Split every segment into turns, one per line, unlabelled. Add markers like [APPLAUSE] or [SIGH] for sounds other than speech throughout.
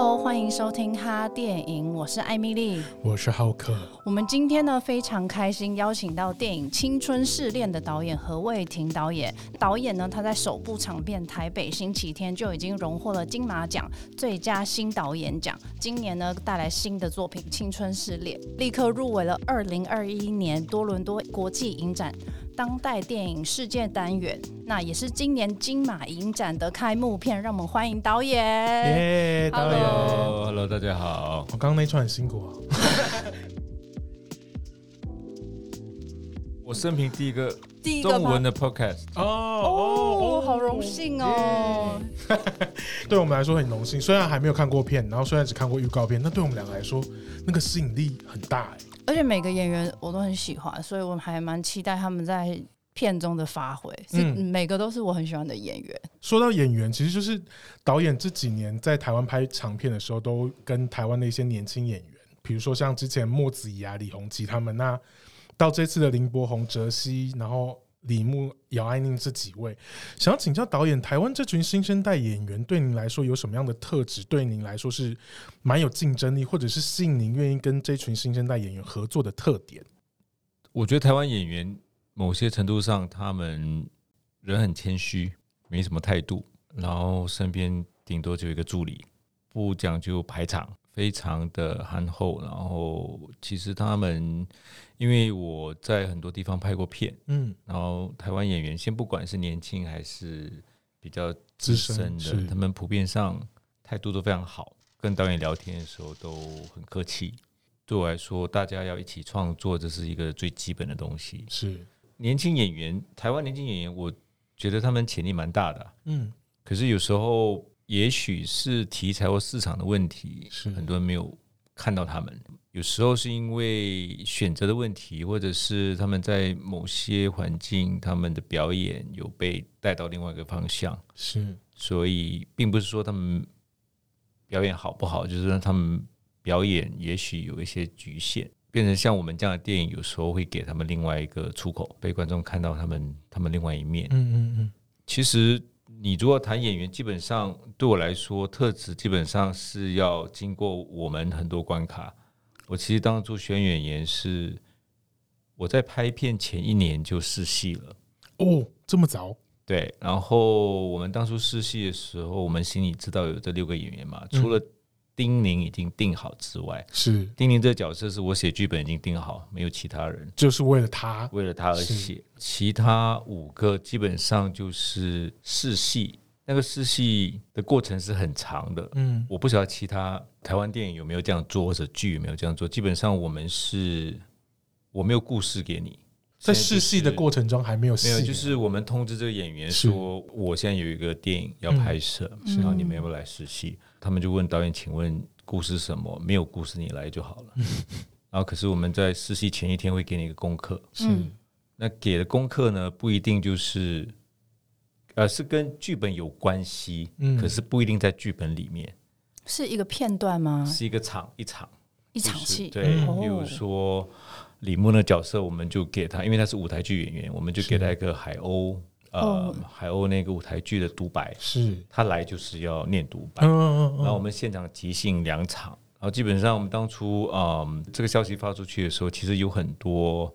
Hello，欢迎收听哈电影，我是艾米丽，
我是浩克。
我们今天呢非常开心，邀请到电影《青春试炼》的导演何卫婷导演。导演呢，他在首部长片《台北星期天》就已经荣获了金马奖最佳新导演奖。今年呢，带来新的作品《青春试炼》，立刻入围了二零二一年多伦多国际影展当代电影世界单元。那也是今年金马影展的开幕片，让我们欢迎导演。
耶，导演。
Hello，Hello，大家好。
我刚刚那一串很辛苦啊。[LAUGHS]
我生平第一个第一个中文的 podcast
哦哦，好荣幸哦。[LAUGHS]
对我们来说很荣幸，虽然还没有看过片，然后虽然只看过预告片，那对我们两个来说，那个吸引力很大哎。
而且每个演员我都很喜欢，所以我还蛮期待他们在片中的发挥。是每个都是我很喜欢的演员。嗯。
说到演员，其实就是导演这几年在台湾拍长片的时候，都跟台湾的一些年轻演员，比如说像之前莫子仪啊、李鸿基他们那。到这次的林柏宏、哲熙，然后李牧、姚爱宁这几位，想要请教导演，台湾这群新生代演员对您来说有什么样的特质？对您来说是蛮有竞争力，或者是吸引您愿意跟这群新生代演员合作的特点？
我觉得台湾演员某些程度上，他们人很谦虚，没什么态度，然后身边顶多就一个助理，不讲究排场。非常的憨厚，然后其实他们，因为我在很多地方拍过片，嗯，然后台湾演员先不管是年轻还是比较资深的，他们普遍上态度都非常好，跟导演聊天的时候都很客气。对我来说，大家要一起创作，这是一个最基本的东西。
是
年轻演员，台湾年轻演员，我觉得他们潜力蛮大的，嗯，可是有时候。也许是题材或市场的问题，是很多人没有看到他们。有时候是因为选择的问题，或者是他们在某些环境，他们的表演有被带到另外一个方向。是，所以并不是说他们表演好不好，就是说他们表演也许有一些局限，变成像我们这样的电影，有时候会给他们另外一个出口，被观众看到他们他们另外一面。嗯嗯嗯，其实。你如果谈演员，基本上对我来说，特质基本上是要经过我们很多关卡。我其实当初选演员是我在拍片前一年就试戏了。
哦，这么早？
对。然后我们当初试戏的时候，我们心里知道有这六个演员嘛，除了。丁宁已经定好之外，是丁宁这个角色是我写剧本已经定好，没有其他人，
就是为了他，
为了他而写。其他五个基本上就是试戏，那个试戏的过程是很长的。嗯，我不晓得其他台湾电影有没有这样做，或者剧有没有这样做。基本上我们是，我没有故事给你，
在试戏的过程中还没有戏，
没有，就是我们通知这个演员说，我现在有一个电影要拍摄，然后你们要不要来试戏？他们就问导演：“请问故事什么？没有故事，你来就好了。[LAUGHS] ”然后，可是我们在试戏前一天会给你一个功课。是，那给的功课呢，不一定就是，呃，是跟剧本有关系。嗯，可是不一定在剧本里面。
是一个片段吗？
是一个场，一场，
一场戏。
对，比如说李牧的角色，我们就给他，因为他是舞台剧演员，我们就给他一个海鸥。呃，海鸥那个舞台剧的独白是，他来就是要念独白，然后我们现场即兴两场，然后基本上我们当初嗯这个消息发出去的时候，其实有很多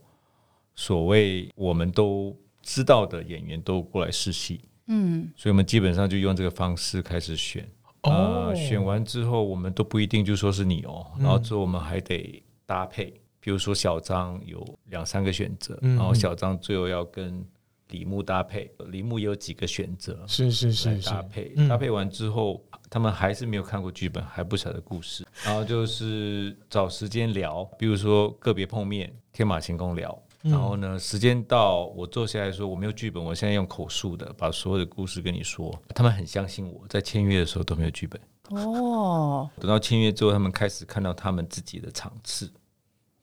所谓我们都知道的演员都过来试戏，嗯，所以我们基本上就用这个方式开始选，哦，选完之后我们都不一定就说是你哦，然后之后我们还得搭配，比如说小张有两三个选择，然后小张最后要跟。李牧搭配，李牧也有几个选择，
是是是
搭配，搭配完之后，他们还是没有看过剧本，还不晓得故事，然后就是找时间聊，比如说个别碰面，天马行空聊，然后呢，时间到，我坐下来说我没有剧本，我现在用口述的把所有的故事跟你说，他们很相信我，在签约的时候都没有剧本，哦，等到签约之后，他们开始看到他们自己的场次，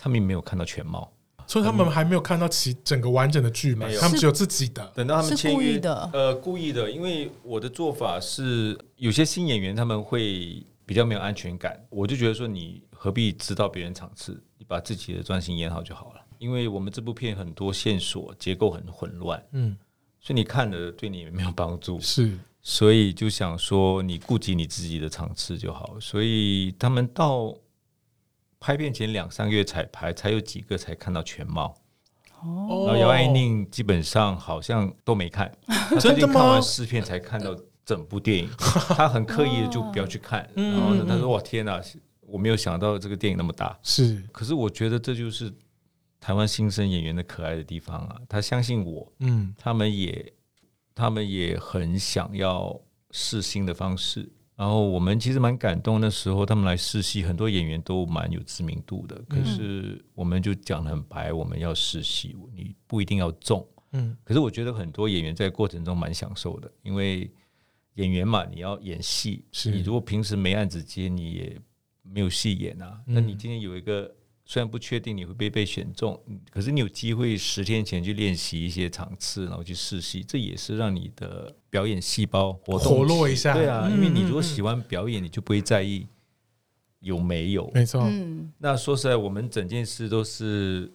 他们也没有看到全貌。
所以他们还没有看到其整个完整的剧本，他们只有自己的。
等到他们签约的，呃，故意的，因为我的做法是，有些新演员他们会比较没有安全感，我就觉得说，你何必知道别人场次，你把自己的专心演好就好了。因为我们这部片很多线索结构很混乱，嗯，所以你看了对你也没有帮助。是，所以就想说你顾及你自己的场次就好。所以他们到拍片前两三个月彩排，才有几个才看到全貌。哦，然后姚爱宁基本上好像都没看，[LAUGHS] 真的吗？看完试片才看到整部电影，[LAUGHS] 他很刻意的就不要去看。然后呢，他说：“哇，天哪！我没有想到这个电影那么大。”
是，
可是我觉得这就是台湾新生演员的可爱的地方啊！他相信我，嗯，他们也，他们也很想要试新的方式。然后我们其实蛮感动的时候，他们来试戏，很多演员都蛮有知名度的。可是我们就讲的很白，我们要试戏，你不一定要中。嗯，可是我觉得很多演员在过程中蛮享受的，因为演员嘛，你要演戏，你如果平时没案子接，你也没有戏演啊。那你今天有一个。虽然不确定你会不会被选中，可是你有机会十天前去练习一些场次，然后去试戏，这也是让你的表演细胞活动
活络一下。
对啊，因为你如果喜欢表演，你就不会在意有没有。
没错。
嗯。
那说实在，我们整件事都是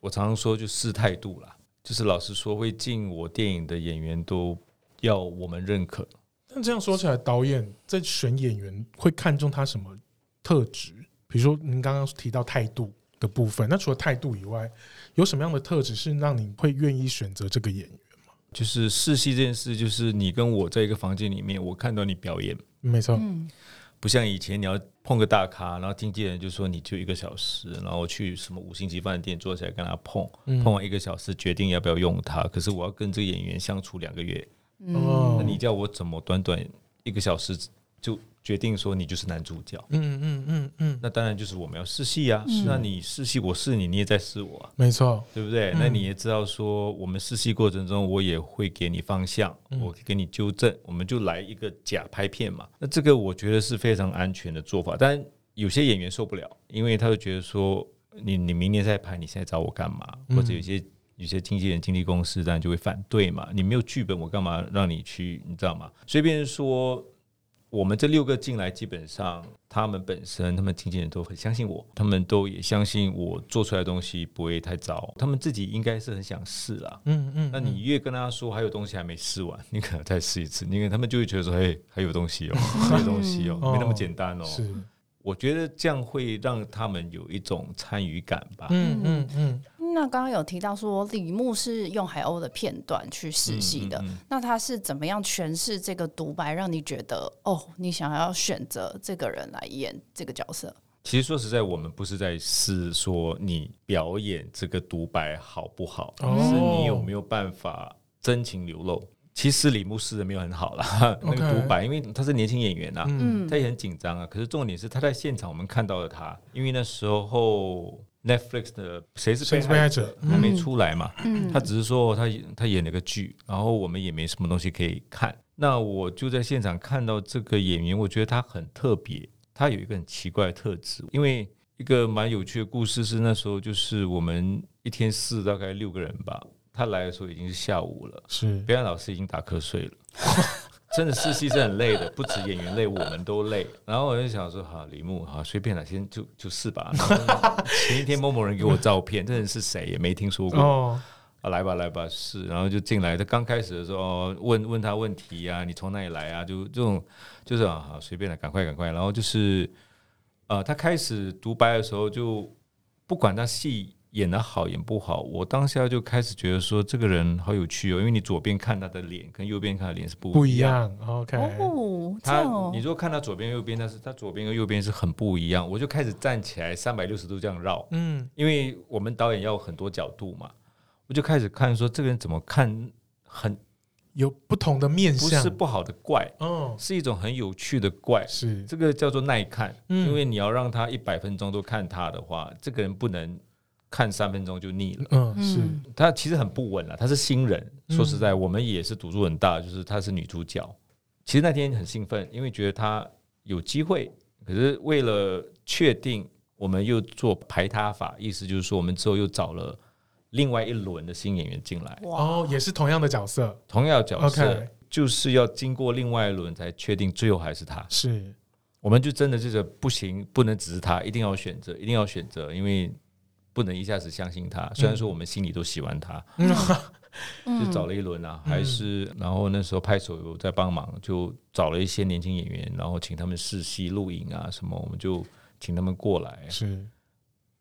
我常常说，就试态度啦。就是老实说，会进我电影的演员都要我们认可。
但这样说起来，导演在选演员会看重他什么特质？比如说您刚刚提到态度。的部分，那除了态度以外，有什么样的特质是让你会愿意选择这个演员吗？
就是试戏这件事，就是你跟我在一个房间里面，我看到你表演，
没错，
嗯，
不像以前你要碰个大咖，然后经纪人就说你就一个小时，然后去什么五星级饭店坐下来跟他碰，嗯、碰完一个小时决定要不要用他，可是我要跟这个演员相处两个月，
嗯，
那你叫我怎么短短一个小时就？决定说你就是男主角，
嗯嗯嗯嗯，
那当然就是我们要试戏啊。那你试戏，我试你，你也在试我，
没错，
对不对？那你也知道说，我们试戏过程中，我也会给你方向，我给你纠正，我们就来一个假拍片嘛。那这个我觉得是非常安全的做法。但有些演员受不了，因为他会觉得说，你你明年再拍，你现在找我干嘛？或者有些有些经纪人、经纪公司当然就会反对嘛。你没有剧本，我干嘛让你去？你知道吗？所以变成说。我们这六个进来，基本上他们本身、他们经纪人都很相信我，他们都也相信我做出来的东西不会太糟。他们自己应该是很想试啦。嗯嗯。那你越跟他说还有东西还没试完，你可能再试一次，因为他们就会觉得说：“嘿，还有东西哦，[LAUGHS] 还有东西哦，没那么简单哦。”是。我觉得这样会让他们有一种参与感吧。
嗯嗯嗯。
那刚刚有提到说李牧是用海鸥的片段去试戏的，嗯嗯嗯，那他是怎么样诠释这个独白，让你觉得哦，你想要选择这个人来演这个角色？
其实说实在，我们不是在试说你表演这个独白好不好，是你有没有办法真情流露。其实李牧试的没有很好啦，[LAUGHS] 那个独白，因为他是年轻演员啊，嗯、他也很紧张啊。可是重点是他在现场，我们看到了他，因为那时候。Netflix 的谁是被害者还没出来嘛？嗯，他只是说他他演了个剧，然后我们也没什么东西可以看。那我就在现场看到这个演员，我觉得他很特别，他有一个很奇怪的特质。因为一个蛮有趣的故事是那时候就是我们一天四大概六个人吧，他来的时候已经是下午了，是表演老师已经打瞌睡了。真的试戏是很累的，不止演员累，我们都累。然后我就想说，好，李牧，好，随便了，先就就试吧。[LAUGHS] 前一天某某人给我照片，这人是谁也没听说过。哦，啊，来吧，来吧，试。然后就进来。他刚开始的时候，问问他问题呀，啊，你从哪里来啊？就这种，就是啊，好，随便了，赶快，赶快。然后就是，呃，他开始独白的时候，就不管他戏。演的好演不好，我当下就开始觉得说这个人好有趣哦，因为你左边看他的脸跟右边看的脸是不
不一样。OK，
哦，
他你如果看他左边右边，但是他左边跟右边是很不一样。我就开始站起来三百六十度这样绕，嗯，因为我们导演要很多角度嘛，我就开始看说这个人怎么看很
有不同的面相，
不是不好的怪，哦，是一种很有趣的怪，
是
这个叫做耐看，因为你要让他一百分钟都看他的话，这个人不能。看三分钟就腻了。
嗯，是。
他其实很不稳了，他是新人。说实在，我们也是赌注很大，就是她是女主角。其实那天很兴奋，因为觉得她有机会。可是为了确定，我们又做排他法，意思就是说，我们之后又找了另外一轮的新演员进来。
哦，也是同样的角色，
同样的角色，就是要经过另外一轮才确定，最后还是她。
是，
我们就真的就是不行，不能只是她，一定要选择，一定要选择，因为。不能一下子相信他，虽然说我们心里都喜欢他，[LAUGHS] 就找了一轮啊，还是然后那时候拍手有在帮忙，就找了一些年轻演员，然后请他们试戏、录影啊什么，我们就请他们过来。
是。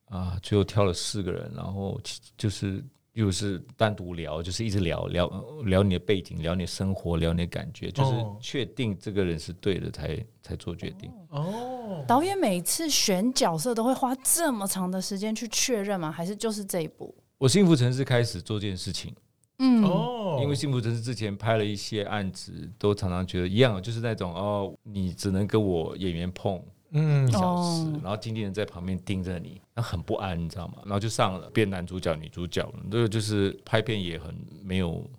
啊，最后挑了四个人，然后就是又是单独聊，就是一直聊聊聊你的背景，聊你的生活，聊你的感觉，就是确定这个人是对的才才做决定。
哦，导演每次选角色都会花这么长的时间去确认吗？还是就是这一部？
我幸福城市开始做这件事情。
嗯
哦，因为幸福城市之前拍了一些案子，都常常觉得一样，就是那种哦，你只能跟我演员碰嗯一小时，然后经纪人在旁边盯着你，那很不安，你知道吗？然后就上了变男主角、女主角了，这个就是拍片也很没有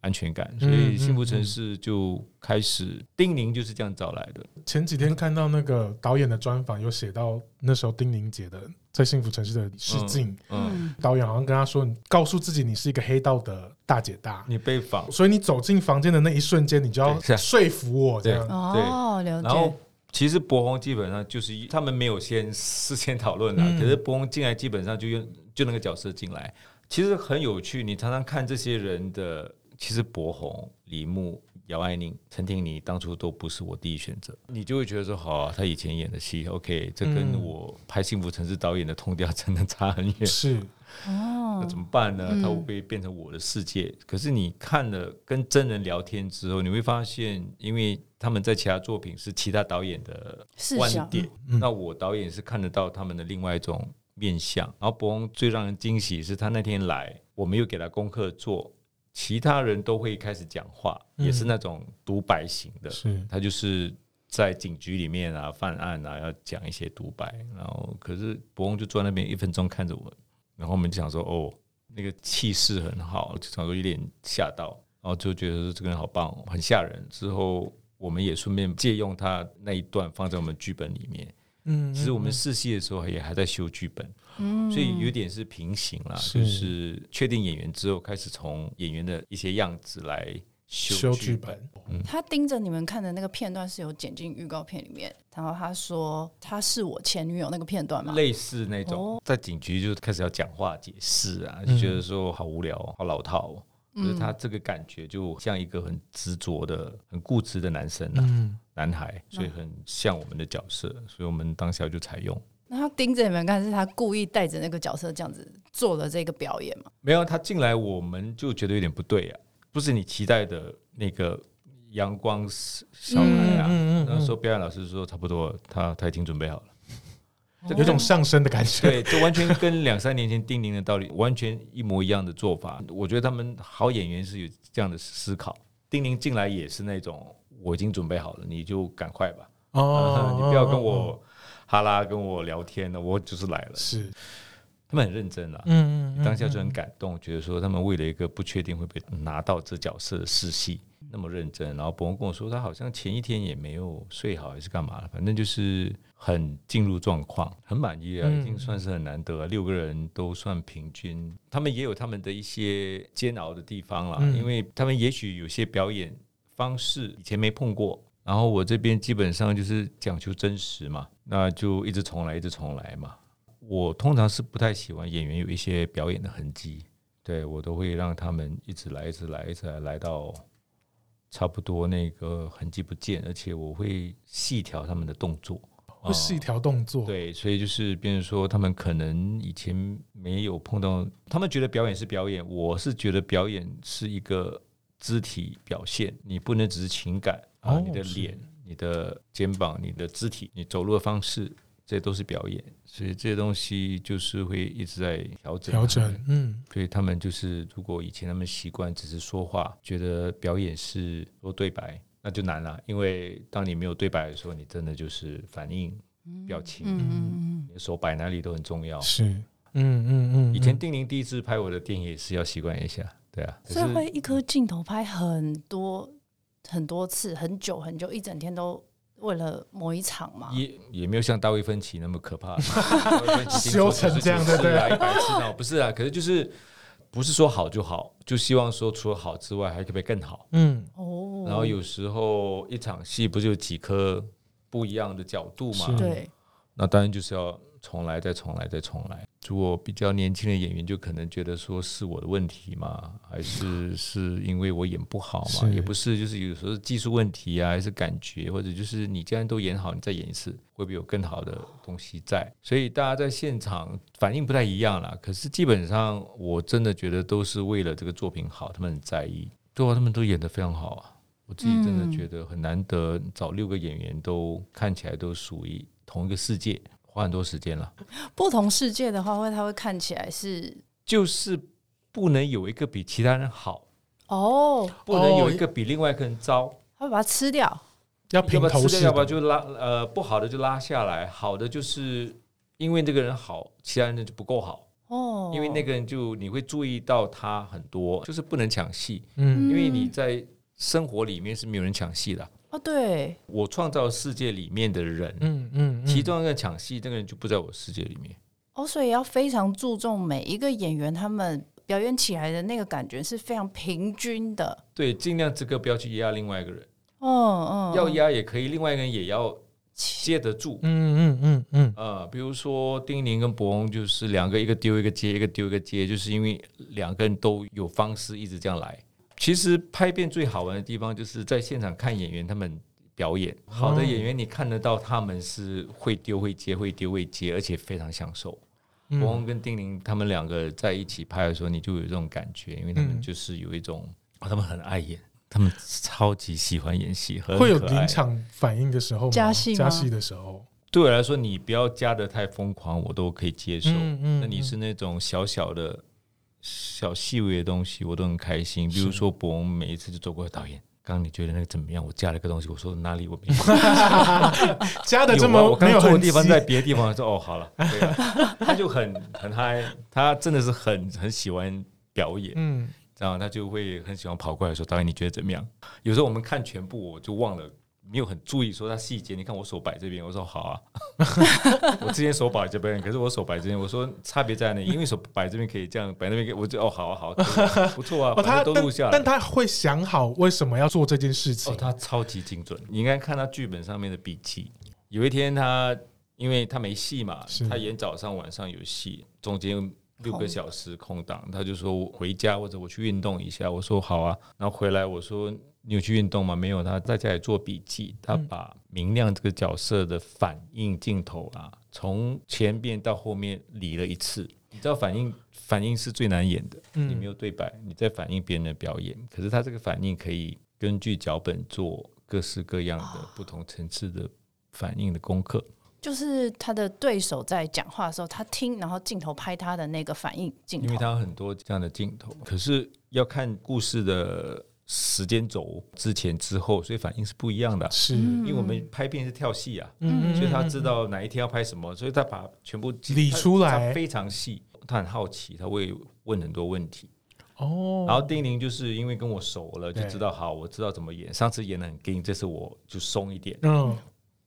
安全感，所以幸福城市就开始丁宁就是这样找来的。
前几天看到那个导演的专访，有写到那时候丁宁姐的。在幸福城市的试镜，嗯，嗯，导演好像跟他说：“你告诉自己，你是一个黑道的大姐大，
你被绑，
所以你走进房间的那一瞬间，你就要说服我这样。”
对，
哦，了解。
然后其实博鸿基本上就是他们没有先事先讨论的，可是博鸿进来基本上就用就那个角色进来，其实很有趣。你常常看这些人的，其实博鸿、李牧。姚爱宁、陈婷妮当初都不是我第一选择，你就会觉得说好啊，他以前演的戏，OK，这跟我拍《幸福城市》导演的痛调真的差很远。[LAUGHS]
是
哦，那怎么办呢？他会不会变成我的世界？可是你看了跟真人聊天之后，你会发现，因为他们在其他作品是其他导演的观点，那我导演是看得到他们的另外一种面相。然后柏宏最让人惊喜是他那天来，我没有给他功课做。其他人都会开始讲话，也是那种独白型的。是，他就是在警局里面啊，犯案啊，要讲一些独白。然后，可是伯翁就坐在那边一分钟看着我，然后我们就想说，哦，那个气势很好，就想说有点吓到，然后就觉得这个人好棒，很吓人。之后，我们也顺便借用他那一段放在我们剧本里面。嗯，其实我们试戏的时候也还在修剧本。嗯，所以有点是平行啦，就是确定演员之后，开始从演员的一些样子来修剧本。
嗯，他盯着你们看的那个片段是有剪进预告片里面，然后他说他是我前女友那个片段嘛？
类似那种，在警局就开始要讲话解释啊，就觉得说好无聊，好老套。就是他这个感觉就像一个很执着的、很固执的男生啊，男孩，所以很像我们的角色，所以我们当下就采用。
那他盯着你们看，是他故意带着那个角色这样子做的这个表演吗？
没有，他进来我们就觉得有点不对啊，不是你期待的那个阳光小孩啊。那时候表演老师说差不多，他他已经准备好了，[LAUGHS]
有种上升的感觉。
对，就完全跟两三年前丁宁的道理完全一模一样的做法。我觉得他们好演员是有这样的思考。丁宁进来也是那种，我已经准备好了，你就赶快吧。哦，[LAUGHS] 你不要跟我。哈拉跟我聊天呢，我就是来了。是，他们很认真啊。嗯嗯，当下就很感动，觉得说他们为了一个不确定会被拿到这角色的试戏那么认真。然后伯恩跟我说，他好像前一天也没有睡好，还是干嘛了？反正就是很进入状况，很满意啊，已经算是很难得啊。六个人都算平均，他们也有他们的一些煎熬的地方啦，因为他们也许有些表演方式以前没碰过。然后我这边基本上就是讲求真实嘛，那就一直重来，一直重来嘛。我通常是不太喜欢演员有一些表演的痕迹，对，我都会让他们一直来，一直来，一直来，来到差不多那个痕迹不见，而且我会细调他们的动作，
会细调动作。
对，所以就是，变成说他们可能以前没有碰到，他们觉得表演是表演，我是觉得表演是一个肢体表现，你不能只是情感。啊，你的脸、你的肩膀、你的肢体、你走路的方式，这些都是表演，所以这些东西就是会一直在调整。
调整，嗯，
所以他们就是，如果以前他们习惯只是说话，觉得表演是说对白，那就难了。因为当你没有对白的时候，你真的就是反应、表情、嗯，你的手摆哪里都很重要。
是，嗯嗯嗯。
以前丁宁第一次拍我的电影也是要习惯一下，对啊。
所以会一颗镜头拍很多。很多次，很久很久，一整天都为了某一场嘛，
也也没有像大卫芬奇那么可怕，[LAUGHS]
修成这样的对
啊，一百次那不是啊，可是就是不是说好就好，就希望说除了好之外，还可不可以更好？嗯。哦，然后有时候一场戏不就有几颗不一样的角度嘛？
对，
那当然就是要重来，再重来，再重来。如果比较年轻的演员，就可能觉得说是我的问题嘛，还是 [LAUGHS] 是因为我演不好嘛？也不是，就是有时候技术问题啊，还是感觉，或者就是你既然都演好，你再演一次，会不会有更好的东西在？所以大家在现场反应不太一样啦。可是基本上，我真的觉得都是为了这个作品好，他们很在意，对啊，他们都演得非常好啊。我自己真的觉得很难得，找六个演员都看起来都属于同一个世界。花很多时间了。
不同世界的话，会他会看起来是，
就是不能有一个比其他人好。
哦，
不能有一个比另外一个人糟，
他会把它吃掉，
要平头吃掉，
要不然就拉呃不好的就拉下来，好的就是因为这个人好，其他人就不够好。哦，因为那个人就你会注意到他很多，就是不能抢戏，嗯，因为你在生活里面是没有人抢戏的。
哦，对，
我创造世界里面的人，嗯嗯，其中一个抢戏，这个人就不在我世界里面。
哦，所以要非常注重每一个演员他们表演起来的那个感觉是非常平均的。
对，尽量这个不要去压另外一个人。哦哦，要压也可以，另外一个人也要接得住。嗯嗯嗯嗯。呃，比如说丁宁跟柏宏就是两个，一个丢一个接，一个丢一个接，就是因为两个人都有方式一直这样来。其实拍片最好玩的地方就是在现场看演员他们表演。好的演员，你看得到他们是会丢会接，会丢会接，而且非常享受。柏宏跟丁宁他们两个在一起拍的时候，你就有这种感觉，因为他们就是有一种，他们很爱演，他们超级喜欢演戏。
会有临场反应的时候吗？
加戏
加戏的时候，
对我来说，你不要加的太疯狂，我都可以接受。那你是那种小小的。小细微的东西我都很开心，比如说柏宏每一次就走过来，导演，刚刚你觉得那个怎么样？我加了个东西，我说哪里我没 [LAUGHS]
加的这么
我刚刚错的地方在别的地方，说哦好了，他就很很嗨，他真的是很很喜欢表演，嗯，然后他就会很喜欢跑过来说，导演你觉得怎么样？有时候我们看全部我就忘了。没有很注意说他细节，你看我手摆这边，我说好啊，[LAUGHS] 我之前手摆这边，可是我手摆这边，我说差别在哪？因为手摆这边可以这样，摆那边可以，我就哦好啊好啊，[LAUGHS] 不错啊，他都录下来
但，但他会想好为什么要做这件事情，
哦，他超级精准。你应该看他剧本上面的笔记。有一天他因为他没戏嘛，他演早上晚上有戏，中间六个小时空档，他就说我回家或者我去运动一下，我说好啊，然后回来我说。你有去运动吗？没有，他在家里做笔记。他把明亮这个角色的反应镜头啊，从前边到后面理了一次。你知道反应反应是最难演的，你没有对白，你在反应别人的表演。可是他这个反应可以根据脚本做各式各样的不同层次的反应的功课。
就是他的对手在讲话的时候，他听，然后镜头拍他的那个反应镜头。
因为他有很多这样的镜头，可是要看故事的。时间轴之前之后，所以反应是不一样的。
是，
因为我们拍片是跳戏啊，嗯，所以他知道哪一天要拍什么，所以他把全部
理出来，
他非常细。他很好奇，他会问很多问题。哦，然后丁宁就是因为跟我熟了，就知道好，我知道怎么演。上次演的很硬，这次我就松一点。嗯，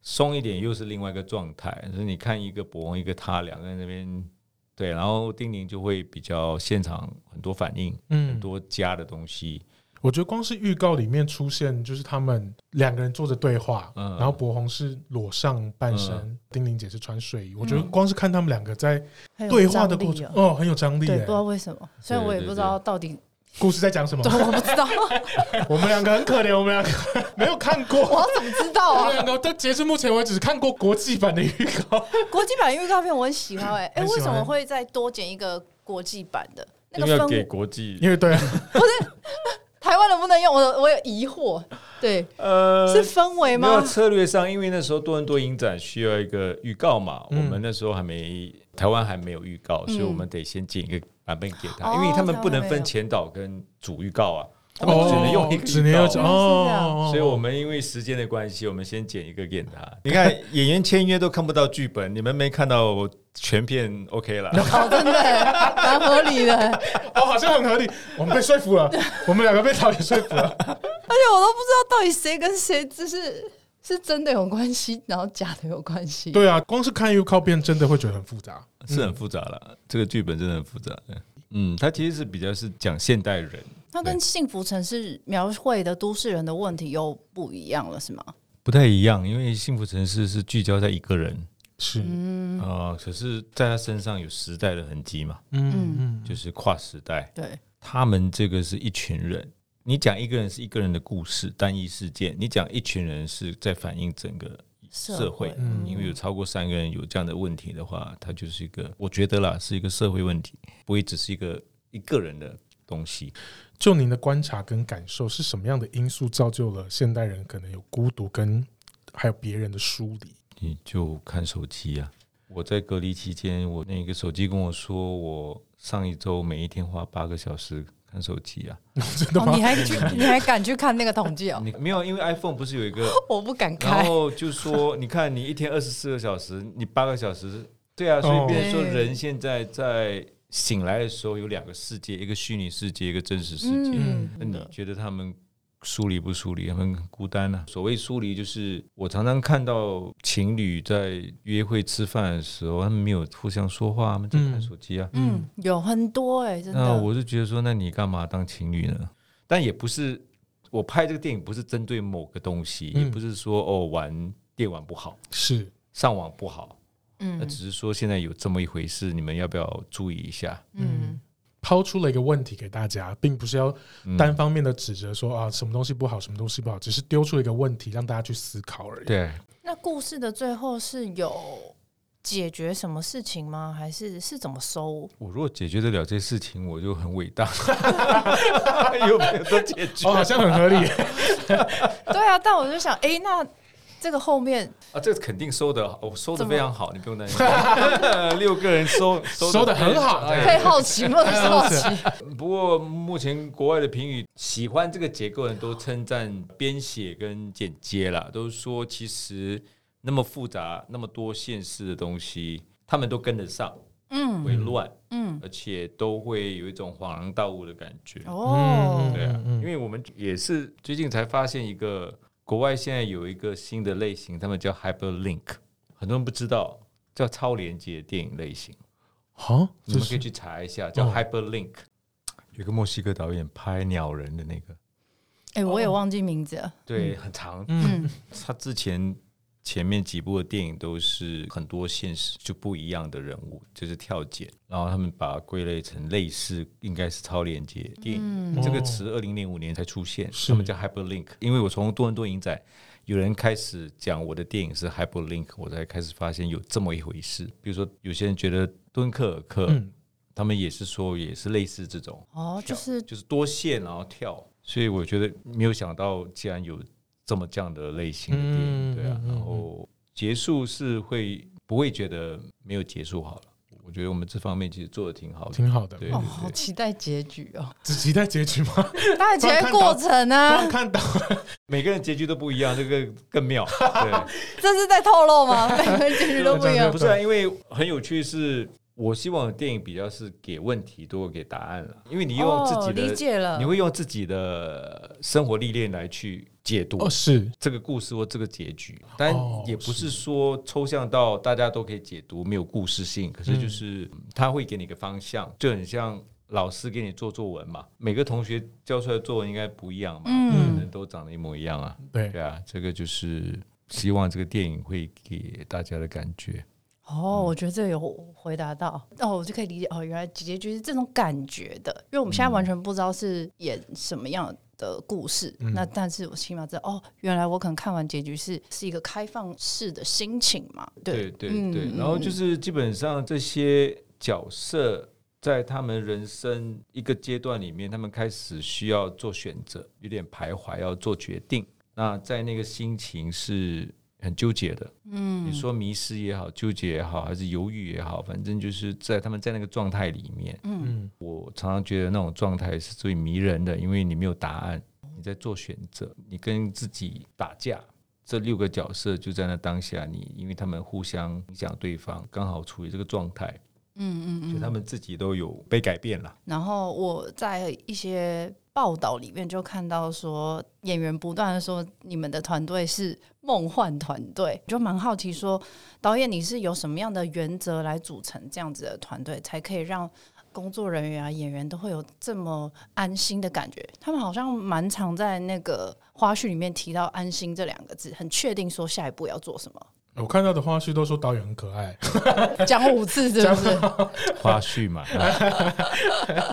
松一点又是另外一个状态。所以你看，一个柏宏，一个他，两个人那边对，然后丁宁就会比较现场很多反应，嗯，很多加的东西。
我觉得光是预告里面出现，就是他们两个人坐着对话，嗯、然后柏宏是裸上半身，嗯、丁玲姐是穿睡衣。嗯、我觉得光是看他们两个在对话的过程，哦，很有张力。
对，不知道为什么，虽然我也不知道到底
故事在讲什么。
对，[LAUGHS] 我不知道。[LAUGHS]
我们两个很可怜，我们两个没有看过。
我怎么知道啊？
我们两个到截至目前为止看过国际版的预告。[LAUGHS]
国际版预告片我很喜欢哎、欸，哎、欸，为什么会再多剪一个国际版的？那个
要给国际，
因为对，
不是。台湾能不能用？我我有疑惑。对，呃，是氛围吗？
策略上，因为那时候多伦多影展需要一个预告嘛，嗯、我们那时候还没台湾还没有预告，嗯、所以我们得先剪一个版本给他，嗯、因为他们不能分前导跟主预告啊。他们只能用一个预告哦，所以我们因为时间的关系，我们先剪一个给他。你看演员签约都看不到剧本，你们没看到全片 OK 了？[LAUGHS]
哦，真的蛮合理的，[LAUGHS]
哦，好像很合理。我们被说服了，[LAUGHS] 我们两个被导演说服了。而
且我都不知道到底谁跟谁只是是真的有关系，然后假的有关系。
对啊，光是看预告片真的会觉得很复杂，
是很复杂了。这个剧本真的很复杂。嗯，它其实是比较是讲现代人。
它跟幸福城市描绘的都市人的问题又不一样了，是吗？
不太一样，因为幸福城市是聚焦在一个人，
是
啊，可是在他身上有时代的痕迹嘛，嗯嗯，就是跨时代。
对，
他们这个是一群人，你讲一个人是一个人的故事，单一事件；你讲一群人是在反映整个社会。因为有超过三个人有这样的问题的话，它就是一个，我觉得啦，是一个社会问题，不会只是一个一个人的东西。
就您的观察跟感受，是什么样的因素造就了现代人可能有孤独跟还有别人的疏离？
你就看手机啊！我在隔离期间，我那个手机跟我说，我上一周每一天花八个小时看手机啊！[LAUGHS]
真的吗？
你还去？[LAUGHS] 你还敢去看那个统计哦？
你没有，因为 iPhone 不是有一个？[LAUGHS]
我不敢看。
然后就说，你看你一天二十四个小时，你八个小时，对啊，所以变成说人现在在醒来的时候有两个世界，一个虚拟世界，一个真实世界。嗯，那你觉得他们？疏离不疏离，很孤单呢、啊。所谓疏离，就是我常常看到情侣在约会吃饭的时候，他们没有互相说话，他们在看手机啊。
嗯，有很多哎、欸，真的。
那我就觉得说，那你干嘛当情侣呢？但也不是我拍这个电影不是针对某个东西，嗯、也不是说哦玩电玩不好，
是
上网不好。嗯，那只是说现在有这么一回事，你们要不要注意一下？嗯。
抛出了一个问题给大家，并不是要单方面的指责说啊什么东西不好，什么东西不好，只是丢出一个问题让大家去思考而已。
对。
那故事的最后是有解决什么事情吗？还是是怎么收？
我如果解决得了这些事情，我就很伟大。[LAUGHS] [LAUGHS] 有没有都解决？
哦，好像很合理。[LAUGHS]
对啊，但我就想，哎、欸，那。这个后面
啊，这个肯定收的，我、哦、收的非常好，你不用担心。[LAUGHS] 六个人收
收的很好，
可以好奇吗？[LAUGHS] 好奇。
不过目前国外的评语，喜欢这个结构的人都称赞编写跟剪接啦，都说其实那么复杂、那么多现实的东西，他们都跟得上，嗯，会乱，嗯，而且都会有一种恍然大悟的感觉。哦，对啊，因为我们也是最近才发现一个。国外现在有一个新的类型，他们叫 hyperlink，很多人不知道叫超连接电影类型。
好，
你们可以去查一下，叫 hyperlink。有个墨西哥导演拍《鸟人》的那个，
哎，我也忘记名字了。
对，很长。嗯，他之前。前面几部的电影都是很多现实就不一样的人物，就是跳剪，然后他们把它归类成类似，应该是超连接电影。嗯、这个词二零零五年才出现，他们叫 hyperlink。因为我从多伦多影展有人开始讲我的电影是 hyperlink，我才开始发现有这么一回事。比如说有些人觉得敦刻尔克，嗯、他们也是说也是类似这种
哦，就是
就是多线然后跳，所以我觉得没有想到竟然有。这么这样的类型的电影，对啊，然后结束是会不会觉得没有结束好了？我觉得我们这方面其实做的挺好的，
挺好的。
对，期待结局哦！
只期待结局吗？[LAUGHS]
当然期待过程啊！
看到 [LAUGHS]
每个人结局都不一样，这个更妙。[LAUGHS] 对，
这是在透露吗？每个人结局都不一样，
不是啊？因为很有趣是。我希望电影比较是给问题多过给答案了，因为你用自己的，
理解了，
你会用自己的生活历练来去解读，哦，是这个故事或这个结局，但也不是说抽象到大家都可以解读，没有故事性。可是就是他会给你一个方向，就很像老师给你做作文嘛，每个同学交出来的作文应该不一样嘛，可能都长得一模一样啊。对对啊，这个就是希望这个电影会给大家的感觉。
哦，我觉得这个有回答到哦，我就可以理解哦，原来结局是这种感觉的，因为我们现在完全不知道是演什么样的故事，嗯、那但是我起码知道哦，原来我可能看完结局是是一个开放式的心情嘛，
对。对对然后就是基本上这些角色在他们人生一个阶段里面，他们开始需要做选择，有点徘徊，要做决定，那在那个心情是。很纠结的，嗯，你说迷失也好，纠结也好，还是犹豫也好，反正就是在他们在那个状态里面，嗯，我常常觉得那种状态是最迷人的，因为你没有答案，你在做选择，你跟自己打架，这六个角色就在那当下，你因为他们互相影响对方，刚好处于这个状态，嗯嗯嗯，就他们自己都有被改变了。
然后我在一些。报道里面就看到说，演员不断的说你们的团队是梦幻团队，就蛮好奇说，导演你是有什么样的原则来组成这样子的团队，才可以让工作人员啊、演员都会有这么安心的感觉？他们好像蛮常在那个花絮里面提到“安心”这两个字，很确定说下一步要做什么。
我看到的花絮都说导演很可爱，[LAUGHS]
讲五次是不是？[LAUGHS]
花絮嘛，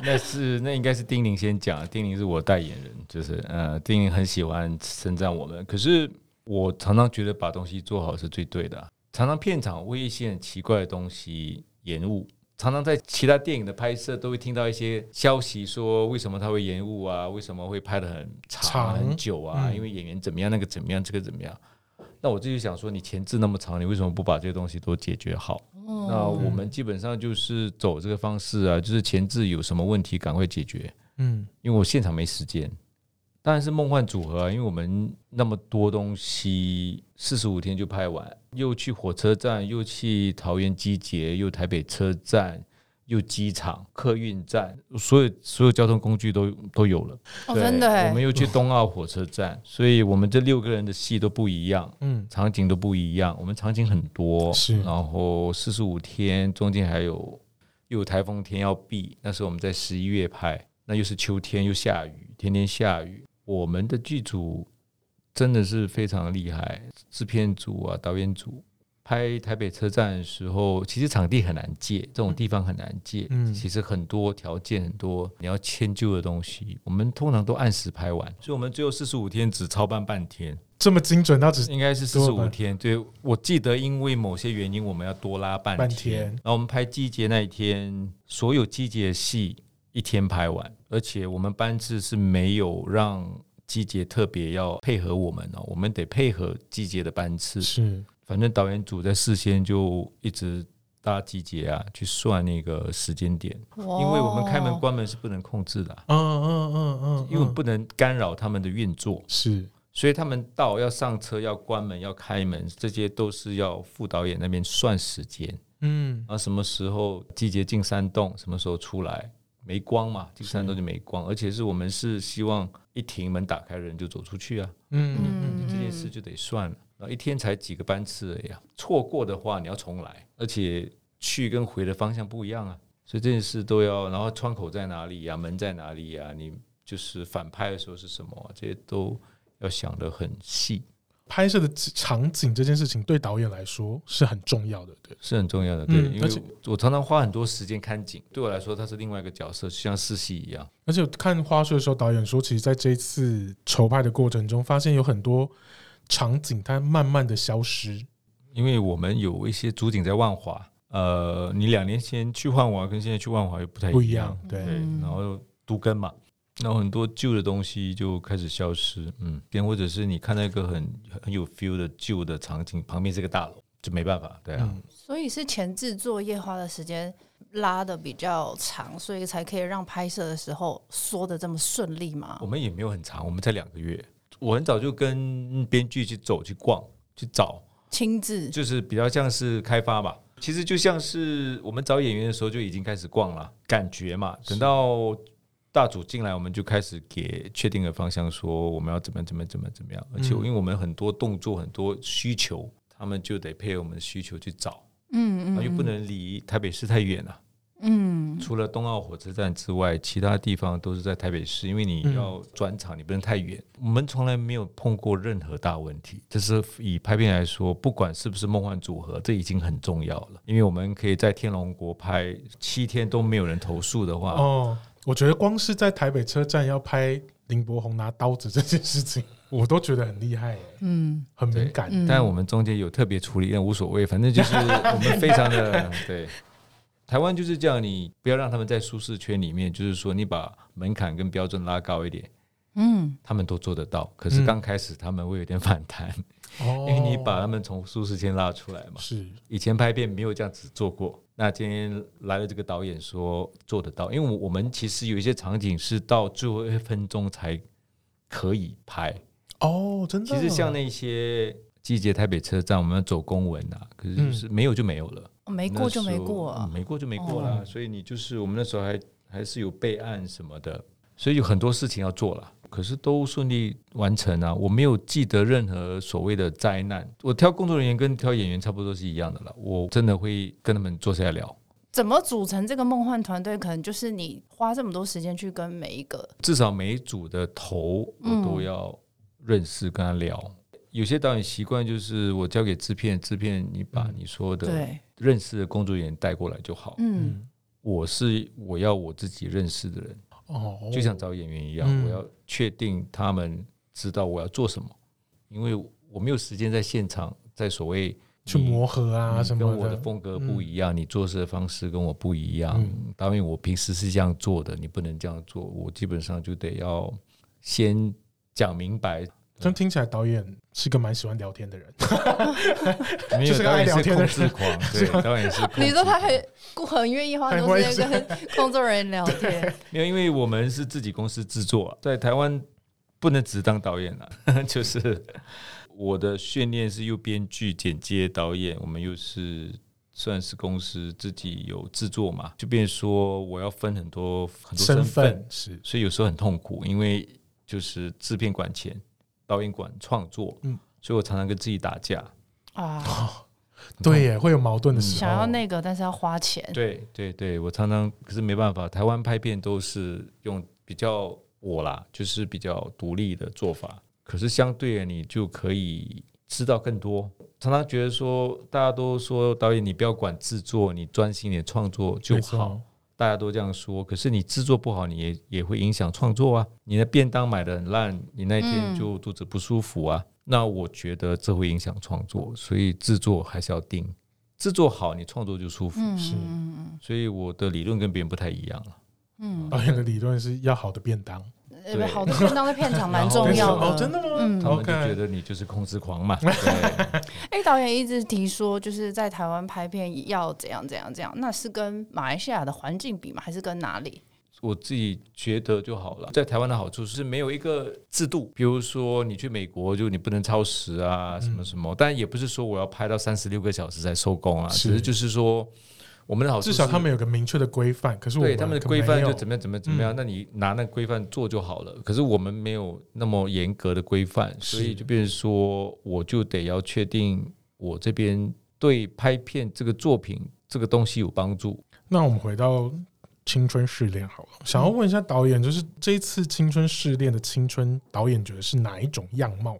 那是那应该是丁宁先讲，丁宁是我代言人，就是呃，丁宁很喜欢称赞我们，可是我常常觉得把东西做好是最对的，常常片场为一些很奇怪的东西延误，常常在其他电影的拍摄都会听到一些消息说为什么他会延误啊，为什么会拍的很长，长很久啊，嗯、因为演员怎么样，那个怎么样，这个怎么样。那我自己想说，你前置那么长，你为什么不把这些东西都解决好？嗯、那我们基本上就是走这个方式啊，就是前置有什么问题赶快解决。嗯，因为我现场没时间。当然是梦幻组合啊，因为我们那么多东西，四十五天就拍完，又去火车站，又去桃园机捷，又台北车站。又机场、客运站，所有所有交通工具都都有了。
哦，真的。
我们又去冬奥火车站，所以我们这六个人的戏都不一样，嗯，场景都不一样。我们场景很多，是。然后四十五天中间还有又有台风天要避，那时候我们在十一月拍，那又是秋天又下雨，天天下雨。我们的剧组真的是非常厉害，制片组啊，导演组。拍台北车站的时候，其实场地很难借，这种地方很难借。嗯，其实很多条件，很多你要迁就的东西，我们通常都按时拍完，所以我们最后四十五天只超办半天，
这么精准，那只
应该是四十五天。对，我记得因为某些原因，我们要多拉半天。半天。然后我们拍季节那一天，所有季节戏一天拍完，而且我们班次是没有让季节特别要配合我们哦，我们得配合季节的班次是。反正导演组在事先就一直搭机捷啊，去算那个时间点，因为我们开门关门是不能控制的，嗯嗯嗯嗯，因为不能干扰他们的运作，是，所以他们到要上车、要关门、要开门，这些都是要副导演那边算时间，嗯，啊，什么时候季节进山洞，什么时候出来，没光嘛，进山洞就没光，而且是我们是希望一停门打开人就走出去啊，嗯嗯，这件事就得算了。一天才几个班次而已啊，错过的话你要重来，而且去跟回的方向不一样啊，所以这件事都要。然后窗口在哪里呀？门在哪里呀？你就是反拍的时候是什么？这些都要想得很细。
拍摄的场景这件事情对导演来说是很重要的，对，
是很重要的，对。因为我常常花很多时间看景，对我来说它是另外一个角色，就像试戏一样。
而且看花絮的时候，导演说，其实在这一次筹拍的过程中，发现有很多。场景它慢慢的消失，
因为我们有一些主景在万华，呃，你两年前去万华跟现在去万华又不太一样，不一样，对，对，然后都跟嘛，然后很多旧的东西就开始消失，嗯，变或者是你看到一个很很有 feel 的旧的场景，旁边是个大楼，就没办法，对啊，嗯，
所以是前置作业花的时间拉的比较长，所以才可以让拍摄的时候说的这么顺利吗？
我们也没有很长，我们才两个月。我很早就跟编剧去走、去逛、去找，
亲自
就是比较像是开发吧。其实就像是我们找演员的时候就已经开始逛了，感觉嘛。等到大主进来，我们就开始给确定的方向，说我们要怎么怎么怎么怎么样。而且因为我们很多动作、很多需求，他们就得配合我们的需求去找。嗯嗯，又不能离台北市太远了。嗯，除了冬奥火车站之外，其他地方都是在台北市，因为你要转场，你不能太远。我们从来没有碰过任何大问题。这是以拍片来说，不管是不是梦幻组合，这已经很重要了。因为我们可以在天龙国拍七天都没有人投诉的话，
哦，我觉得光是在台北车站要拍林柏宏拿刀子这件事情，我都觉得很厉害。嗯，很敏感。
但我们中间有特别处理，那无所谓，反正就是我们非常的 [LAUGHS] 对。台湾就是这样，你不要让他们在舒适圈里面，就是说你把门槛跟标准拉高一点，嗯，他们都做得到。可是刚开始他们会有点反弹，哦 [LAUGHS] 因为你把他们从舒适圈拉出来嘛。是，以前拍片没有这样子做过。那今天来了这个导演说做得到，因为我们其实有一些场景是到最后一分钟才可以拍。
哦，真的。
其实像那些季节台北车站，我们要走公文啊，可是就是没有就没有了。
没过就没过，啊，
没过就没过了，所以你就是我们那时候还还是有备案什么的，所以有很多事情要做了，可是都顺利完成啊。我没有记得任何所谓的灾难。我挑工作人员跟挑演员差不多是一样的了。我真的会跟他们坐下来聊，
怎么组成这个梦幻团队？可能就是你花这么多时间去跟每一个，
至少每一组的头我都要认识跟他聊。有些导演习惯就是我交给制片，制片你把你说的认识的工作人员带过来就好。嗯，我是我要我自己认识的人，哦，就像找演员一样，嗯、我要确定他们知道我要做什么，因为我没有时间在现场，在所谓
去磨合啊什么的，
跟我的风格不一样，嗯、你做事的方式跟我不一样。导演、嗯，我平时是这样做的，你不能这样做，我基本上就得要先讲明白。
这听起来导演是个蛮喜欢聊天的人，[LAUGHS]
没有，是个爱聊天的人，对，导演是。
你说他很很愿意花时间跟工作人员聊天，[LAUGHS]
没有，因为我们是自己公司制作，在台湾不能只当导演了，[LAUGHS] 就是我的训练是又编剧、剪接、导演，我们又是算是公司自己有制作嘛，就变说我要分很多很多身份，是，所以有时候很痛苦，因为就是制片管钱。导演馆创作，嗯，所以我常常跟自己打架。
啊，[LAUGHS]
对耶，会有矛盾的时候，
想要那个，但是要花钱，
对对对，我常常可是没办法，台湾拍片都是用比较我啦，就是比较独立的做法，可是相对你就可以知道更多。常常觉得说，大家都说导演你不要管制作，你专心的创作就好。大家都这样说，可是你制作不好，你也也会影响创作啊。你的便当买的很烂，你那天就肚子不舒服啊。嗯、那我觉得这会影响创作，所以制作还是要定。制作好，你创作就舒服。是，所以我的理论跟别人不太一样了。嗯，
导演的理论是要好的便当。
对，好的便当在片场 [LAUGHS] 蛮重要的。
哦，真的吗？
嗯，他们就觉得你就是控制狂嘛。[LAUGHS] 对。
哎，导演一直提说，就是在台湾拍片要怎样怎样怎样，那是跟马来西亚的环境比吗？还是跟哪里？
我自己觉得就好了。在台湾的好处是没有一个制度，比如说你去美国就你不能超时啊，什么什么。但也不是说我要拍到三十六个小时才收工啊，只是就是说。我们的好处
至少他们有个明确的规范，可是我们
对他们的规范就怎么样怎么样怎么样，那你拿那个规范做就好了。可是我们没有那么严格的规范，所以就变成说，我就得要确定我这边对拍片这个作品这个东西有帮助。
那我们回到青春试炼好了，想要问一下导演，就是这一次青春试炼的青春，导演觉得是哪一种样貌？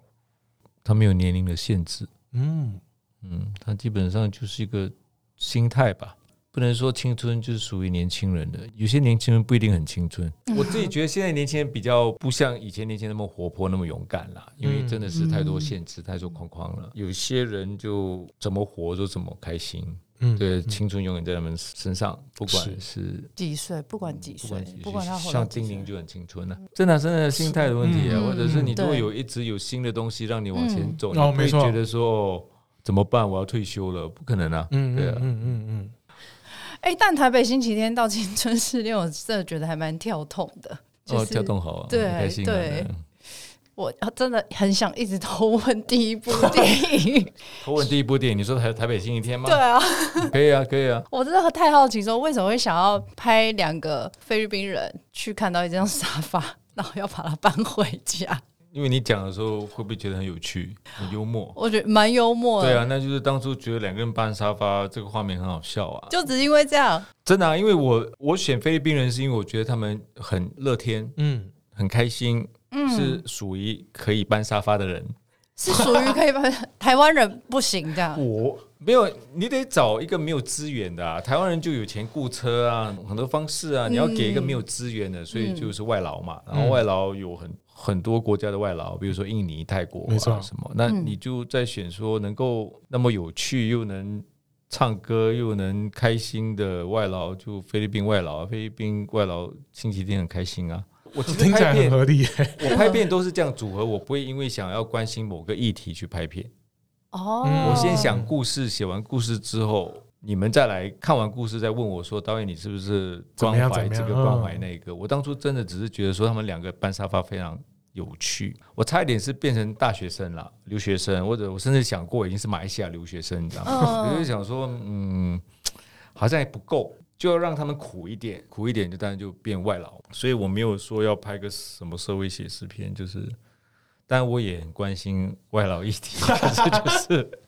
他没有年龄的限制，嗯嗯，他基本上就是一个心态吧。不能说青春就是属于年轻人的，有些年轻人不一定很青春。我自己觉得现在年轻人比较不像以前年轻人那么活泼、那么勇敢了，因为真的是太多限制、太多框框了。有些人就怎么活就怎么开心。嗯，对，青春永远在他们身上，不管是
几岁，不管几岁，不管他
像精灵就很青春了。真的，真的心态的问题啊，或者是你如果有一直有新的东西让你往前走，你会觉得说怎么办？我要退休了，不可能啊。嗯，对啊，嗯嗯嗯。
哎，但台北星期天到青春试炼，我真的觉得还蛮跳痛的。
哦，跳动好啊，
对对，[LAUGHS] 我真的很想一直偷问第一部电影。[LAUGHS]
偷问第一部电影，你说台台北星期天吗？
对啊，
可以啊，可以啊。
我真的太好奇，说为什么会想要拍两个菲律宾人去看到一张沙发，然后要把它搬回家。
因为你讲的时候会不会觉得很有趣、很幽默？
我觉得蛮幽默的。
对啊，那就是当初觉得两个人搬沙发这个画面很好笑啊。
就只因为这样？
真的啊，因为我我选菲律宾人是因为我觉得他们很乐天，嗯，很开心，嗯，是属于可以搬沙发的人，
是属于可以搬。[LAUGHS] 台湾人不行这样。
我没有，你得找一个没有资源的啊。台湾人就有钱雇车啊，很多方式啊。你要给一个没有资源的，嗯、所以就是外劳嘛。然后外劳有很。很多国家的外劳，比如说印尼、泰国啊什么，那你就在选说能够那么有趣又能唱歌又能开心的外劳，就菲律宾外劳。菲律宾外劳星期天很开心啊！我其实
听起来很合理，
我拍片都是这样组合，我不会因为想要关心某个议题去拍片。哦，我先想故事，写完故事之后。你们再来看完故事，再问我说：“导演，你是不是关怀这个关怀那个？”我当初真的只是觉得说他们两个搬沙发非常有趣，我差一点是变成大学生了，留学生，或者我甚至想过已经是马来西亚留学生，你知道吗？我就想说，嗯，好像也不够，就要让他们苦一点，苦一点就当然就变外劳。所以我没有说要拍个什么社会写实片，就是，但我也很关心外劳议题，这就是。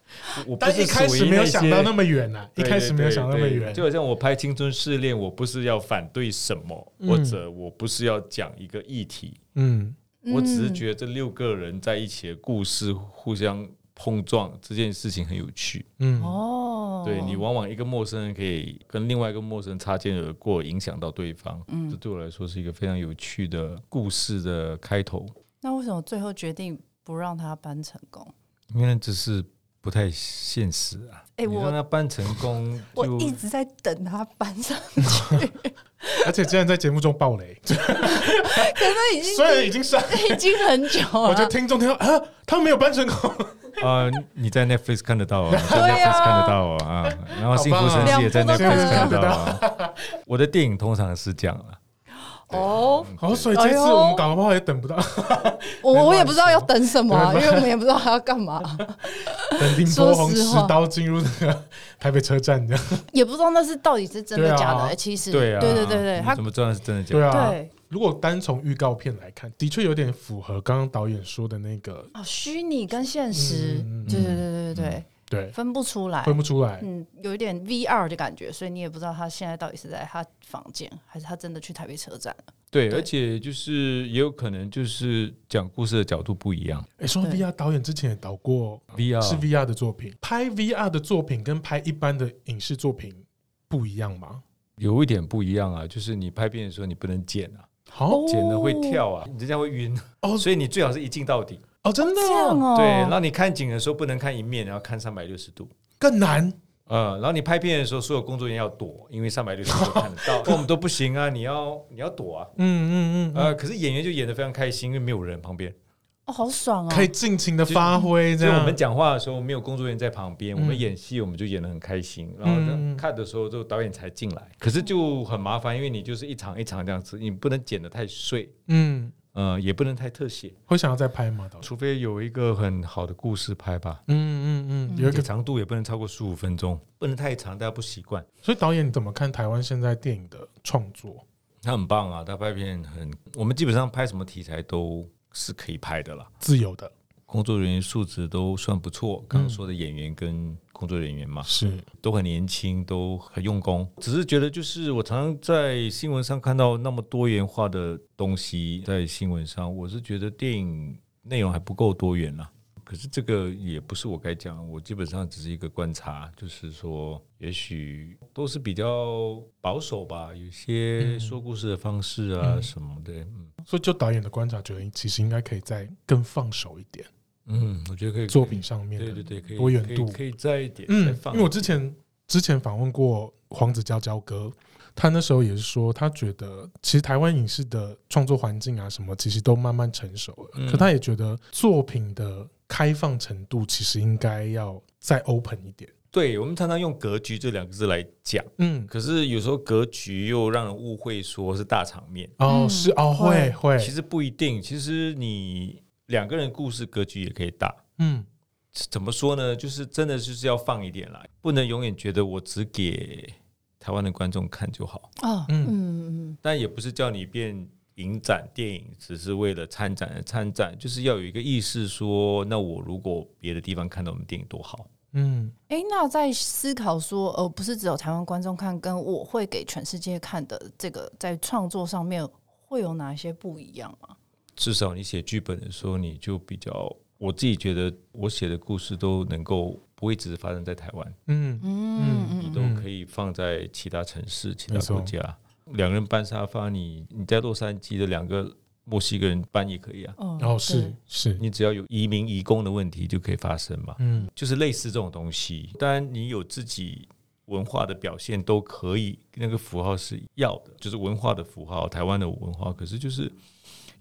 我不是
一开始没有想到那么远呐，一开始没有想到那么远，
就好像我拍《青春试炼》，我不是要反对什么，或者我不是要讲一个议题，嗯我只是觉得这六个人在一起的故事互相碰撞这件事情很有趣。
嗯哦，
对，你往往一个陌生人可以跟另外一个陌生人擦肩而过，影响到对方。嗯，这对我来说是一个非常有趣的故事的开头。
那为什么最后决定不让他搬成功？
因为这是不太现实啊！哎、欸，我让他搬成功，
我一直在等他搬上去，[LAUGHS]
而且竟然在节目中爆雷，[LAUGHS] 可
是已经 [LAUGHS]
虽然已经上
已经很久了，
我觉得听众听到啊，他没有搬成功。
啊，你在 Netflix 看得到啊，Netflix 看得到啊，然后幸福城市也在 Netflix 看得到啊，我的电影通常是这样啊。
哦，
好，所以这次我们搞不好也等不到。
我我也不知道要等什么，因为我们也不知道还要干嘛。[LAUGHS]
等林柏宏持刀进入那个台北车站，这样。
也不知道那是到底是真的假的。其实，
对啊，
对对对对，
他怎么知道是真的假的？
对啊，如果单从预告片来看，的确有点符合刚刚导演说的那个
哦，虚拟跟现实，对对对对对。
对，
分不出来，
分不出来，
嗯，有一点 VR 的感觉，所以你也不知道他现在到底是在他房间，还是他真的去台北车站了。
对，对，而且就是也有可能就是讲故事的角度不一样。
哎，说 VR 导演之前也导过 VR，是 VR 的作品，拍 VR 的作品跟拍一般的影视作品不一样吗？
有一点不一样啊，就是你拍片的时候你不能剪啊，好，剪了会跳啊，人家会晕。哦，所以你最好是一镜到底。
哦，真的
哦，
对，然后你看景的时候不能看一面，然后看三百六十度，
更难。
嗯，然后你拍片的时候，所有工作人员要躲，因为三百六十度 [LAUGHS] 看得到，我们都不行啊，你要你要躲啊。嗯嗯嗯。呃，可是演员就演的非常开心，因为没有人旁边。
哦，好爽啊！
可以尽情的发挥。
所以我们讲话的时候没有工作人员在旁边，我们演戏我们就演的很开心。然后看的时候，就导演才进来。可是就很麻烦，因为你就是一场一场这样子，你不能剪的太碎。嗯。呃，也不能太特写，
会想要再拍吗？
除非有一个很好的故事拍吧。
嗯嗯嗯，有一个
长度也不能超过十五分钟，不能太长，大家不习惯。
所以导演你怎么看台湾现在电影的创作？
他很棒啊，他拍片很，我们基本上拍什么题材都是可以拍的啦，
自由的。
工作人员素质都算不错，刚刚说的演员跟工作人员嘛，
是
都很年轻，都很用功。只是觉得，就是我常常在新闻上看到那么多元化的东西，在新闻上，我是觉得电影内容还不够多元啦。可是这个也不是我该讲，我基本上只是一个观察，就是说，也许都是比较保守吧，有些说故事的方式啊什么的。嗯，
所以就导演的观察，觉得其实应该可以再更放手一点。
嗯，我觉得可以
作品上面，
对对对，可以
多元度
可以再一点。
嗯，因为我之前之前访问过黄子佼佼哥，他那时候也是说，他觉得其实台湾影视的创作环境啊什么，其实都慢慢成熟了。嗯，可他也觉得作品的开放程度其实应该要再 open 一点。
对，我们常常用格局这两个字来讲，嗯，可是有时候格局又让人误会说是大场面。
哦，是哦，会会，
其实不一定。其实你。两个人故事格局也可以大，嗯，怎么说呢？就是真的就是要放一点来，不能永远觉得我只给台湾的观众看就好啊，嗯嗯嗯，但也不是叫你变影展电影，只是为了参展而参展，就是要有一个意识说，那我如果别的地方看到我们电影多好，嗯，
哎，那在思考说，呃不是只有台湾观众看，跟我会给全世界看的这个，在创作上面会有哪些不一样吗？
至少你写剧本的时候，你就比较，我自己觉得我写的故事都能够不会只是发生在台湾，嗯。嗯，你都可以放在其他城市、其他国家。两个人搬沙发，你你在洛杉矶的两个墨西哥人搬也可以啊。
哦，是是，
你只要有移民移工的问题就可以发生嘛。嗯，就是类似这种东西。当然，你有自己文化的表现都可以，那个符号是要的，就是文化的符号，台湾的文化。可是就是。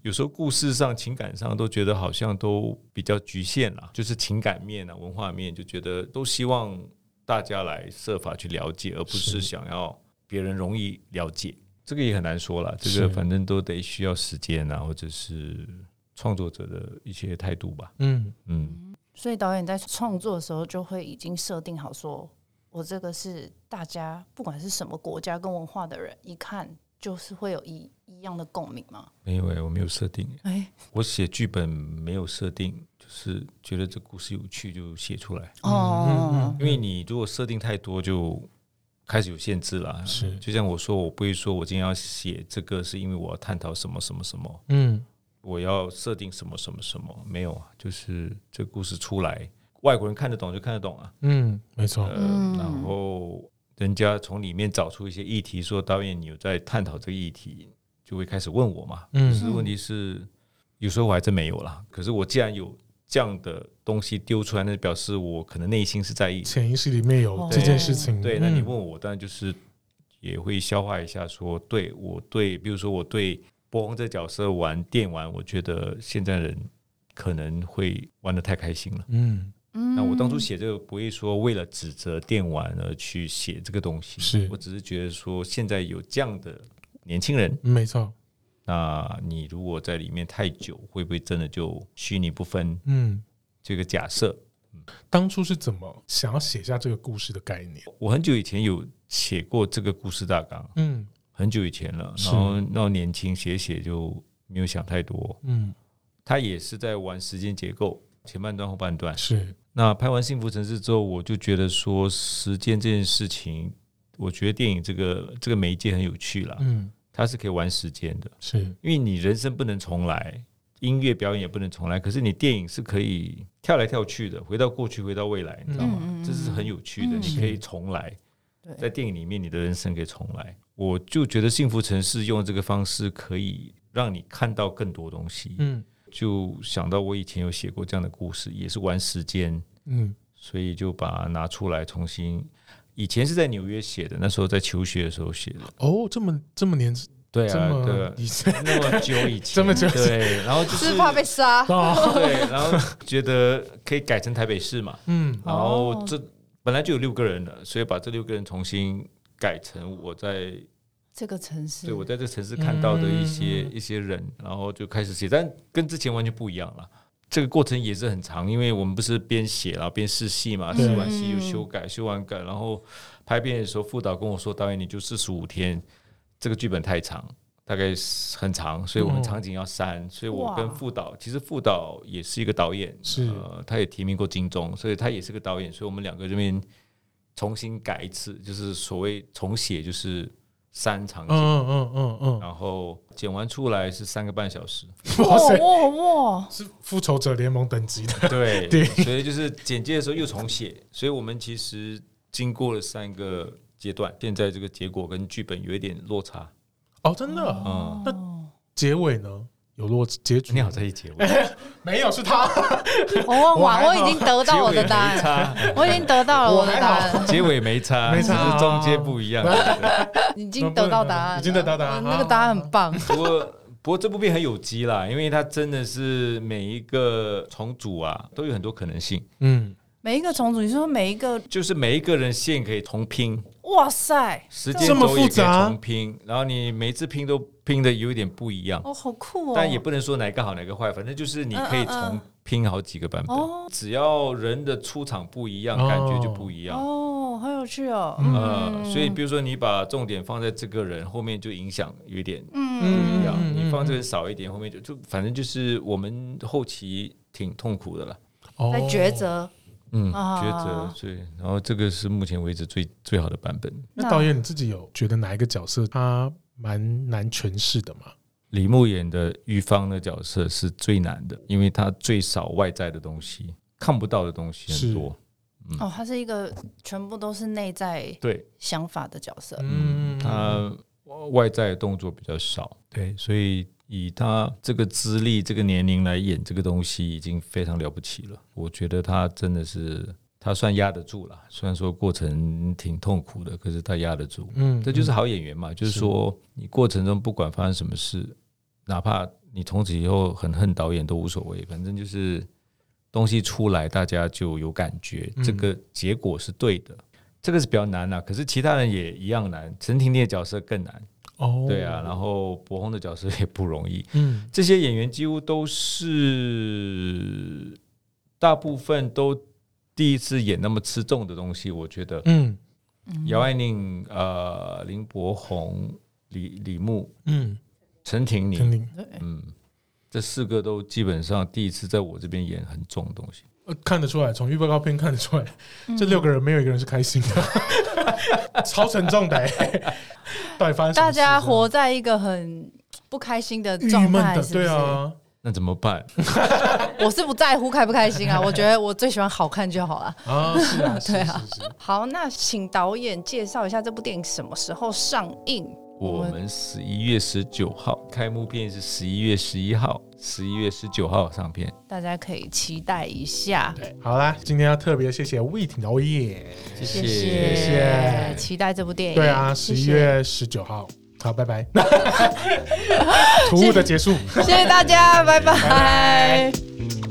有时候故事上、情感上都觉得好像都比较局限了，就是情感面啊、文化面，就觉得都希望大家来设法去了解，而不是想要别人容易了解。这个也很难说了，这个反正都得需要时间啊，或者是创作者的一些态度吧。嗯
嗯。所以导演在创作的时候就会已经设定好，说我这个是大家不管是什么国家跟文化的人一看。就是会有一一样的共鸣吗？
没有哎，我没有设定。哎，我写剧本没有设定，就是觉得这故事有趣就写出来。哦，因为你如果设定太多，就开始有限制了。是，就像我说，我不会说我今天要写这个，是因为我要探讨什么什么什么。嗯，我要设定什么什么什么，没有啊，就是这个故事出来，外国人看得懂就看得懂啊。
嗯，没错。
呃，然后人家从里面找出一些议题，说导演你有在探讨这个议题，就会开始问我嘛。嗯，可是问题是有时候我还真没有啦。可是我既然有这样的东西丢出来，那表示我可能内心是在意，
潜意识里面有这件事情。
对，那你问我，当然就是也会消化一下，说对我对，比如说我对。博鸿这角色玩电玩，我觉得现在人可能会玩的太开心了。嗯嗯，那我当初写这个不会说为了指责电玩而去写这个东西，
是
我只是觉得说现在有这样的年轻人，
没错。
那你如果在里面太久，会不会真的就虚拟不分？嗯，这个假设，
当初是怎么想要写下这个故事的概念？
我很久以前有写过这个故事大纲，嗯。很久以前了，然后那年轻写写就没有想太多。嗯，他也是在玩时间结构，前半段后半段。
是
那拍完《幸福城市》之后，我就觉得说时间这件事情，我觉得电影这个这个媒介很有趣了。嗯，它是可以玩时间的，
是
因为你人生不能重来，音乐表演也不能重来，可是你电影是可以跳来跳去的，回到过去，回到未来，你知道吗？嗯，这是很有趣的，你可以重来。在电影里面，你的人生可以重来。我就觉得《幸福城市》用这个方式可以让你看到更多东西。嗯，就想到我以前有写过这样的故事，也是玩时间。嗯，所以就把它拿出来重新。以前是在纽约写的，那时候在求学的时候写的。
哦，这么这么年轻？
对啊，对，以前那么久以前，这么久。对，然后就是
怕被杀。
对，然后觉得可以改成台北市嘛。嗯，然后这。本来就有六个人了，所以把这六个人重新改成我在
这个城市，
对我在这个城市看到的一些、嗯、一些人，然后就开始写，但跟之前完全不一样了。这个过程也是很长，因为我们不是边写然后边试戏嘛，试完戏又修改，修完改，然后拍片的时候，副导跟我说：“导演，你就四十五天，这个剧本太长。”大概很长，所以我们场景要删，嗯、所以我跟副导，其实副导也是一个导演，
是。
呃，他也提名过金钟，所以他也是个导演，所以我们两个这边重新改一次，就是所谓重写，就是删场景，嗯嗯嗯嗯，然后剪完出来是三个半小时，[LAUGHS]
哇塞哇哇，是复仇者联盟等级的，
对 [LAUGHS] 对，所以就是剪接的时候又重写，所以我们其实经过了三个阶段，现在这个结果跟剧本有一点落差。
哦，真的？嗯，那结尾呢？有落结局？
你好在意结尾？[LAUGHS]
没有，是他。[LAUGHS]
我问完，我已经得到我的答案。我已经得到了我的答案。
结尾没差，没差，是中间不一样。[LAUGHS]
已经得到答案，
已经得到答案。
那个答案很棒。
不过，不过这部片很有机啦，因为它真的是每一个重组啊，都有很多可能性。嗯，
每一个重组，你说每一个，
就是每一个人线可以重拼。
哇塞，
时间轴也可以重拼，然后你每次拼都拼的有一点不一样。
哦，好酷哦！
但也不能说哪个好哪个坏，反正就是你可以重拼好几个版本，只要人的出场不一样，感觉就不一样。
哦，好有趣哦。
呃，所以比如说你把重点放在这个人后面，就影响有一点不一样；你放这个少一点，后面就就反正就是我们后期挺痛苦的了，
在抉择。
嗯，抉择对，然后这个是目前为止最最好的版本。
那导演你自己有觉得哪一个角色他蛮难诠释的吗？
李牧演的玉芳的角色是最难的，因为他最少外在的东西，看不到的东西很多。
嗯、哦，他是一个全部都是内在对想法的角色。
嗯，他外在动作比较少，对，所以。以他这个资历、这个年龄来演这个东西，已经非常了不起了。我觉得他真的是，他算压得住了。虽然说过程挺痛苦的，可是他压得住。嗯，这就是好演员嘛。嗯、就是说，你过程中不管发生什么事，哪怕你从此以后很恨导演都无所谓，反正就是东西出来，大家就有感觉，这个结果是对的。嗯、这个是比较难啊。可是其他人也一样难，陈婷婷的角色更难。哦，对啊，然后柏宏的角色也不容易。嗯，这些演员几乎都是大部分都第一次演那么吃重的东西，我觉得。嗯，姚爱宁、呃，林柏宏、李李牧、嗯，陈婷妮，嗯，这四个都基本上第一次在我这边演很重的东西。
看得出来，从预告片看得出来，这六个人没有一个人是开心的，[LAUGHS] 超沉重的。
大家活在一个很不开心的状态，是是？
对啊，
那怎么办？[LAUGHS]
我是不在乎开不开心啊，我觉得我最喜欢好看就好了。
啊，是啊，[LAUGHS] 对啊。
好，那请导演介绍一下这部电影什么时候上映？
我们十一月十九号开幕片是十一月十一号，十一月十九号上片，
大家可以期待一下。
对，好啦，今天要特别谢谢魏婷导演，
谢谢谢谢，期待这部电影。
对啊，十一月十九号。好，拜拜。[LAUGHS] [LAUGHS] 突兀的结束，
谢谢大家，拜拜。拜拜。